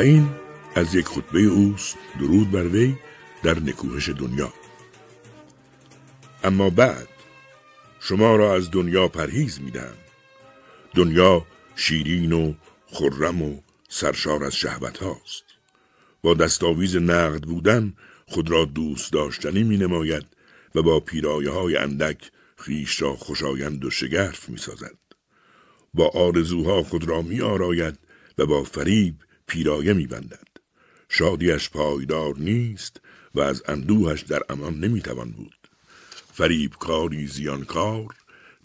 این از یک خطبه اوست درود بر وی در نکوهش دنیا. اما بعد شما را از دنیا پرهیز میدم دنیا شیرین و خرم و سرشار از شهوت هاست. با دستاویز نقد بودن خود را دوست داشتنی می نماید و با پیرایه های اندک خیش را خوشایند و شگرف می سازد. با آرزوها خود را می آراید و با فریب پیرایه می بندد. شادیش پایدار نیست و از اندوهش در امان نمی توان بود. فریبکاری زیانکار،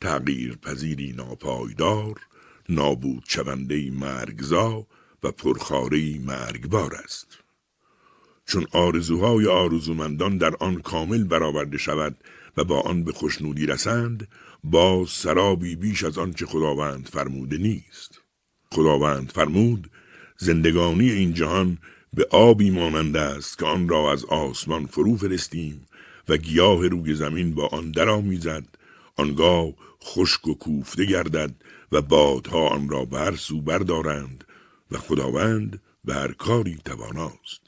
تغییر پذیری ناپایدار، نابود شونده مرگزا و پرخاره مرگبار است. چون آرزوهای آرزومندان در آن کامل برآورده شود و با آن به خوشنودی رسند باز سرابی بیش از آنچه خداوند فرموده نیست خداوند فرمود زندگانی این جهان به آبی مانند است که آن را از آسمان فرو فرستیم و گیاه روی زمین با آن درآمیزد. آنگاه خشک و کوفته گردد و بادها آن را بر سو بردارند و خداوند بر کاری تواناست.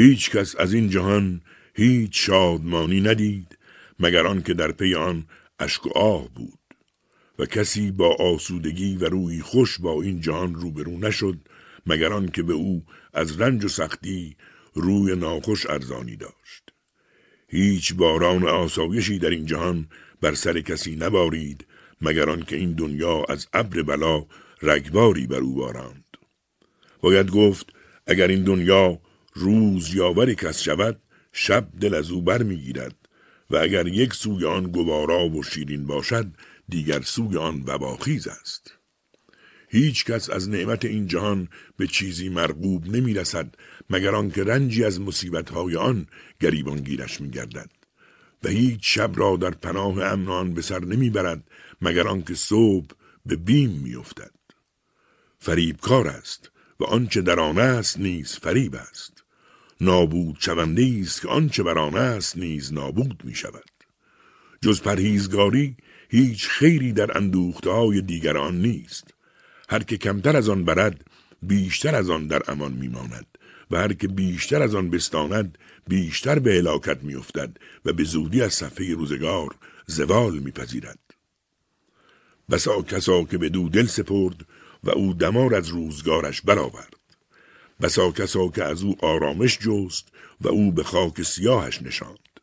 هیچ کس از این جهان هیچ شادمانی ندید مگر آن که در پی آن اشک و آه بود. و کسی با آسودگی و روی خوش با این جهان روبرو نشد مگر آن که به او از رنج و سختی روی ناخوش ارزانی داشت. هیچ باران آسایشی در این جهان بر سر کسی نبارید مگر آن که این دنیا از ابر بلا رگباری بر او باراند باید گفت اگر این دنیا روز یاوری کس شود شب دل از او بر می‌گیرد و اگر یک سوی آن گوارا و شیرین باشد دیگر سوی آن وباخیز است. هیچ کس از نعمت این جهان به چیزی مرغوب نمی رسد مگر آنکه رنجی از مصیبتهای آن گریبانگیرش می گردد. و هیچ شب را در پناه امن آن به سر نمی برد مگر آنکه صبح به بیم می افتد. فریب کار است و آنچه در آن است نیز فریب است. نابود شونده است که آنچه بر آن است نیز نابود می شود جز پرهیزگاری هیچ خیری در اندوخته های دیگر آن نیست. هر که کمتر از آن برد بیشتر از آن در امان میماند و هر که بیشتر از آن بستاند بیشتر به هلاکت میافتد و به زودی از صفحه روزگار زوال میپذیرد. بسا کسا که به دو دل سپرد و او دمار از روزگارش برآورد. بسا کسا که از او آرامش جست و او به خاک سیاهش نشاند.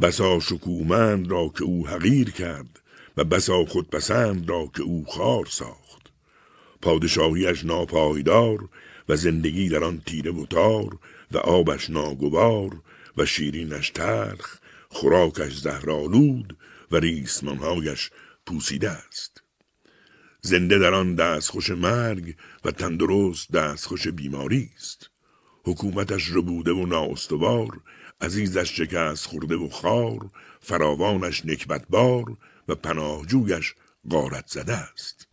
بسا شکومند را که او حقیر کرد و بسا خودپسند را که او خار ساخت. پادشاهیش ناپایدار و زندگی در آن تیره و تار و آبش ناگوار و شیرینش تلخ خوراکش زهرالود و ریسمانهایش پوسیده است. زنده در آن دستخوش مرگ و تندرست دستخوش بیماری است. حکومتش ربوده و نااستوار عزیزش شکست خورده و خار فراوانش نکبتبار و پناهجویش غارت زده است.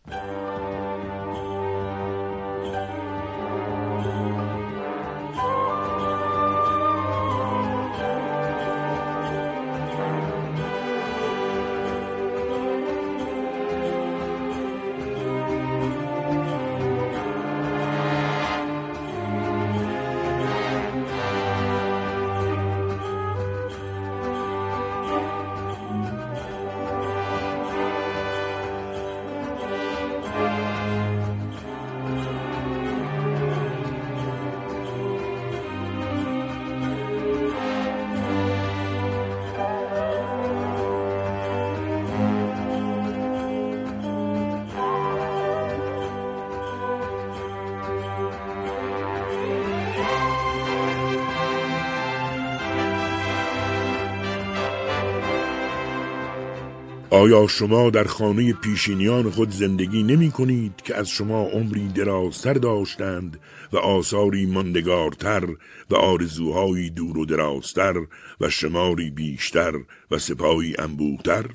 آیا شما در خانه پیشینیان خود زندگی نمی کنید که از شما عمری درازتر داشتند و آثاری ماندگارتر و آرزوهایی دور و درازتر و شماری بیشتر و سپاهی انبوهتر؟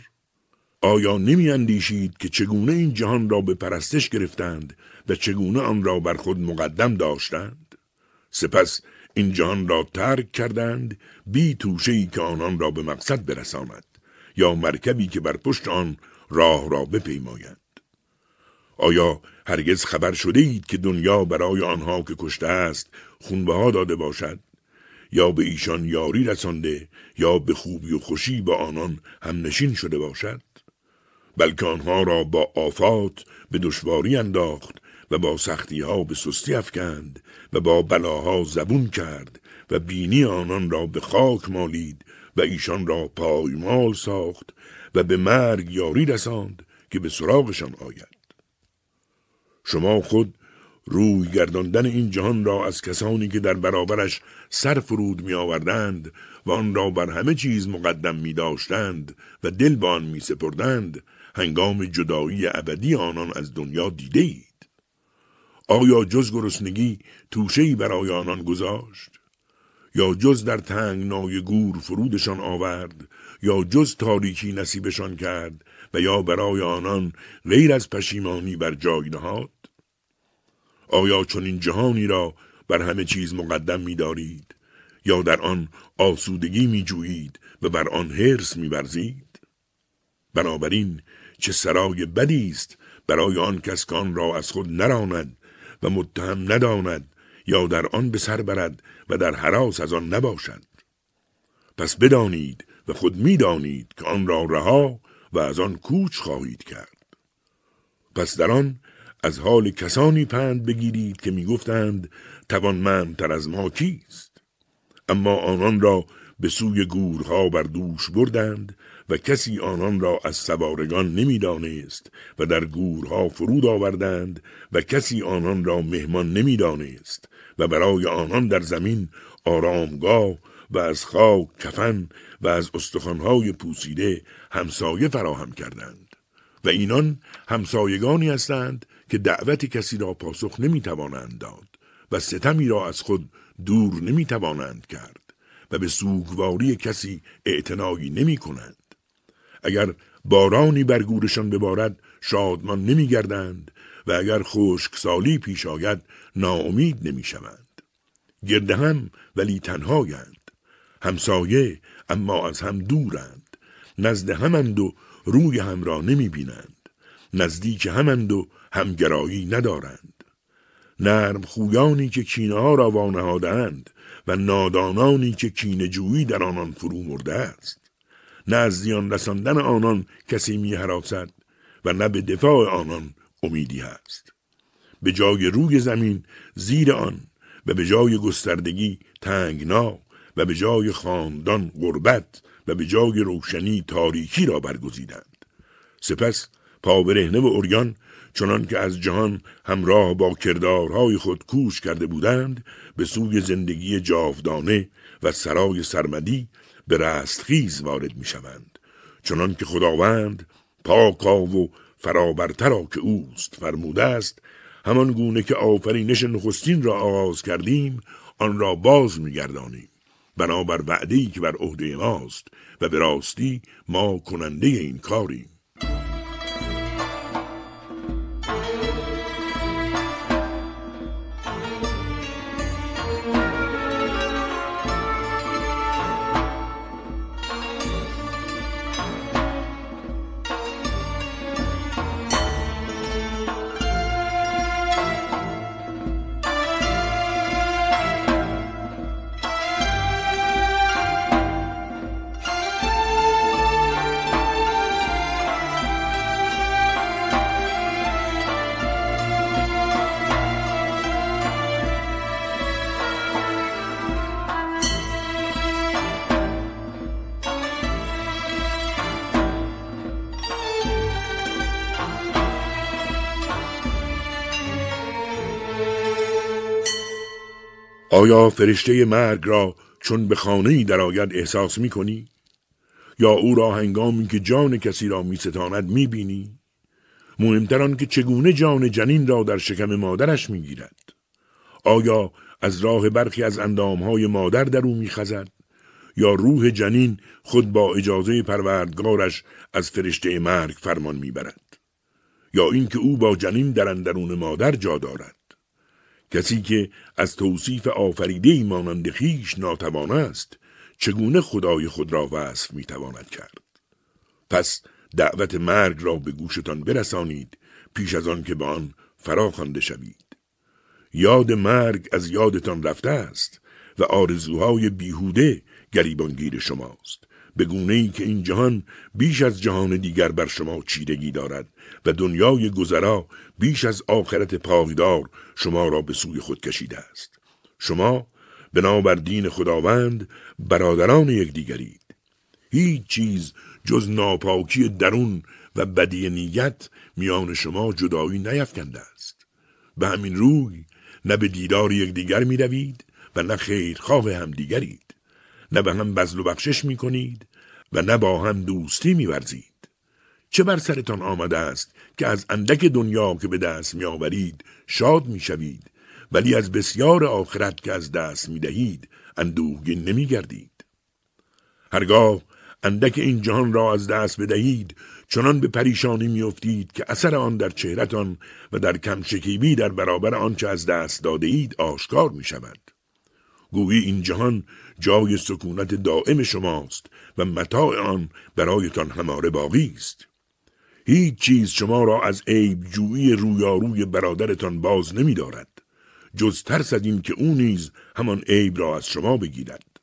آیا نمی اندیشید که چگونه این جهان را به پرستش گرفتند و چگونه آن را بر خود مقدم داشتند؟ سپس این جهان را ترک کردند بی توشهی که آنان را به مقصد برساند. یا مرکبی که بر پشت آن راه را بپیمایند. آیا هرگز خبر شده اید که دنیا برای آنها که کشته است خونبه ها داده باشد؟ یا به ایشان یاری رسانده یا به خوبی و خوشی با آنان هم نشین شده باشد؟ بلکه آنها را با آفات به دشواری انداخت و با سختی ها به سستی افکند و با بلاها زبون کرد و بینی آنان را به خاک مالید و ایشان را پایمال ساخت و به مرگ یاری رساند که به سراغشان آید شما خود روی گرداندن این جهان را از کسانی که در برابرش سر فرود می آوردند و آن را بر همه چیز مقدم می داشتند و دل به آن می سپردند هنگام جدایی ابدی آنان از دنیا دیده اید. آیا جز گرسنگی توشهی برای آنان گذاشت؟ یا جز در تنگ گور فرودشان آورد یا جز تاریکی نصیبشان کرد و یا برای آنان غیر از پشیمانی بر جای نهاد آیا چون این جهانی را بر همه چیز مقدم می دارید یا در آن آسودگی می جویید و بر آن حرس می برزید؟ بنابراین چه سرای بدی است برای آن کس که آن را از خود نراند و متهم نداند یا در آن به سر برد و در حراس از آن نباشد. پس بدانید و خود می‌دانید که آن را رها و از آن کوچ خواهید کرد. پس در آن از حال کسانی پند بگیرید که می‌گفتند توانمندتر از ما کیست؟ اما آنان را به سوی گورها بر دوش بردند و کسی آنان را از سوارگان نمی‌دانست و در گورها فرود آوردند و کسی آنان را مهمان نمی‌دانست و برای آنان در زمین آرامگاه و از خاک کفن و از استخوانهای پوسیده همسایه فراهم کردند و اینان همسایگانی هستند که دعوت کسی را پاسخ نمی‌توانند داد و ستمی را از خود دور نمی‌توانند کرد و به سوگواری کسی اعتنایی نمی کنند. اگر بارانی بر گورشان ببارد شادمان نمیگردند و اگر خشکسالی پیش آید ناامید نمی‌شوند. گرده هم ولی تنهایند. همسایه اما از هم دورند. نزد همند و روی هم را نمی بینند نزدیک همند و همگرایی ندارند. نرم خویانی که کینه ها را وانهادند و نادانانی که کینه جویی در آنان فرو مرده است. نه از زیان رساندن آنان کسی می حراسد و نه به دفاع آنان امیدی هست. به جای روی زمین زیر آن و به جای گستردگی تنگنا و به جای خاندان غربت و به جای روشنی تاریکی را برگزیدند. سپس پاورهنه و اوریان چنان که از جهان همراه با کردارهای خود کوش کرده بودند به سوی زندگی جاودانه و سرای سرمدی به رستخیز وارد می شوند چنان که خداوند پاکا و فرابرترا که اوست فرموده است همان گونه که آفرینش نخستین را آغاز کردیم آن را باز میگردانیم. بنابر وعده‌ای که بر عهده ماست و به راستی ما کننده این کاریم. آیا فرشته مرگ را چون به خانه در آید احساس می کنی؟ یا او را هنگامی که جان کسی را می ستاند می بینی؟ مهمتر که چگونه جان جنین را در شکم مادرش می گیرد؟ آیا از راه برخی از اندامهای مادر در او می خزد؟ یا روح جنین خود با اجازه پروردگارش از فرشته مرگ فرمان می‌برد یا اینکه او با جنین در اندرون مادر جا دارد کسی که از توصیف آفریده مانند خیش ناتوان است چگونه خدای خود را وصف می‌تواند کرد؟ پس دعوت مرگ را به گوشتان برسانید پیش از آن که به آن فرا خوانده شوید. یاد مرگ از یادتان رفته است و آرزوهای بیهوده گریبانگیر شماست. به گونه ای که این جهان بیش از جهان دیگر بر شما چیرگی دارد و دنیای گذرا بیش از آخرت پایدار شما را به سوی خود کشیده است. شما بنابر دین خداوند برادران یکدیگرید. هیچ چیز جز ناپاکی درون و بدی نیت میان شما جدایی نیفکنده است. به همین روی نه به دیدار یکدیگر می‌روید و نه خیرخواه همدیگرید. نه به هم بزل و بخشش می کنید و نه با هم دوستی می ورزید. چه بر سرتان آمده است که از اندک دنیا که به دست می آورید شاد می شوید ولی از بسیار آخرت که از دست می دهید اندوهگین نمی گردید. هرگاه اندک این جهان را از دست بدهید چنان به پریشانی میافتید که اثر آن در چهرتان و در کم شکیبی در برابر آنچه از دست داده اید آشکار می شود. گویی این جهان جای سکونت دائم شماست و متاع آن برایتان هماره باقی است هیچ چیز شما را از عیب جویی رویاروی برادرتان باز نمی دارد. جز ترس از این که او نیز همان عیب را از شما بگیرد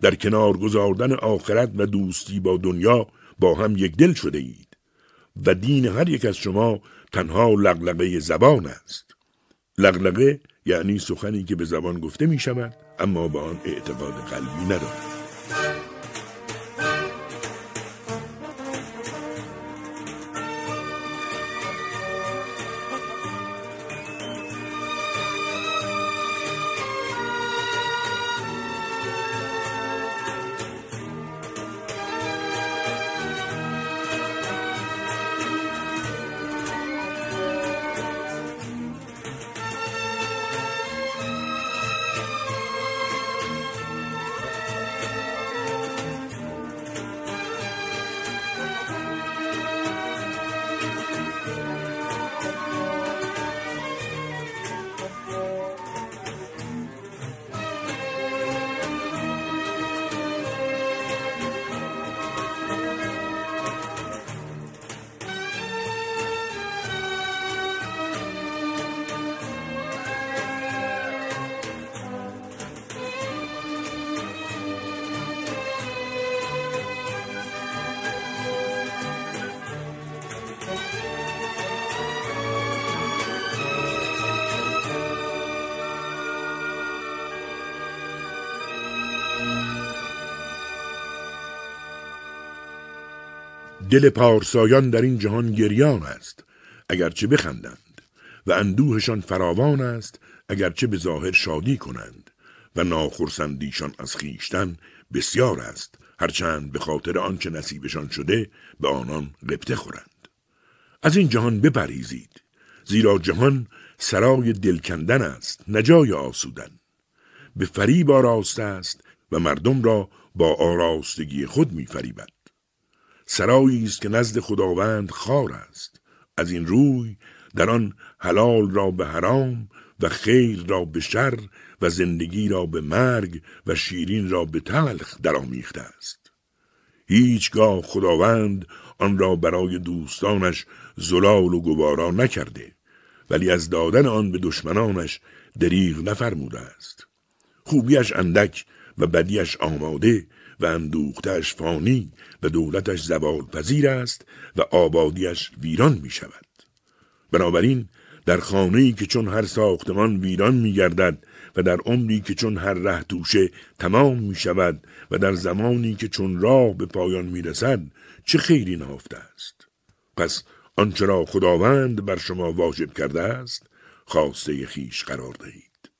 در کنار گذاردن آخرت و دوستی با دنیا با هم یک دل شده اید و دین هر یک از شما تنها لغلقه زبان است لغلقه یعنی سخنی که به زبان گفته می شود اما به آن اعتقاد قلبی ندارد. دل پارسایان در این جهان گریان است اگرچه بخندند و اندوهشان فراوان است اگرچه به ظاهر شادی کنند و ناخرسندیشان از خیشتن بسیار است هرچند به خاطر آنچه نصیبشان شده به آنان غبطه خورند. از این جهان بپریزید زیرا جهان سرای دلکندن است نجای آسودن. به فریب آراسته است و مردم را با آراستگی خود میفریبد. سرایی است که نزد خداوند خار است. از این روی در آن حلال را به حرام و خیر را به شر و زندگی را به مرگ و شیرین را به تلخ درآمیخته است. هیچگاه خداوند آن را برای دوستانش زلال و گوارا نکرده ولی از دادن آن به دشمنانش دریغ نفرموده است. خوبیش اندک و بدیش آماده و اندوختش فانی و دولتش زوال پذیر است و آبادیش ویران می شود. بنابراین در خانه‌ای که چون هر ساختمان ویران می گردد و در عمری که چون هر ره توشه تمام می شود و در زمانی که چون راه به پایان می رسد چه خیری نهفته است پس آنچه را خداوند بر شما واجب کرده است خواسته خیش قرار دهید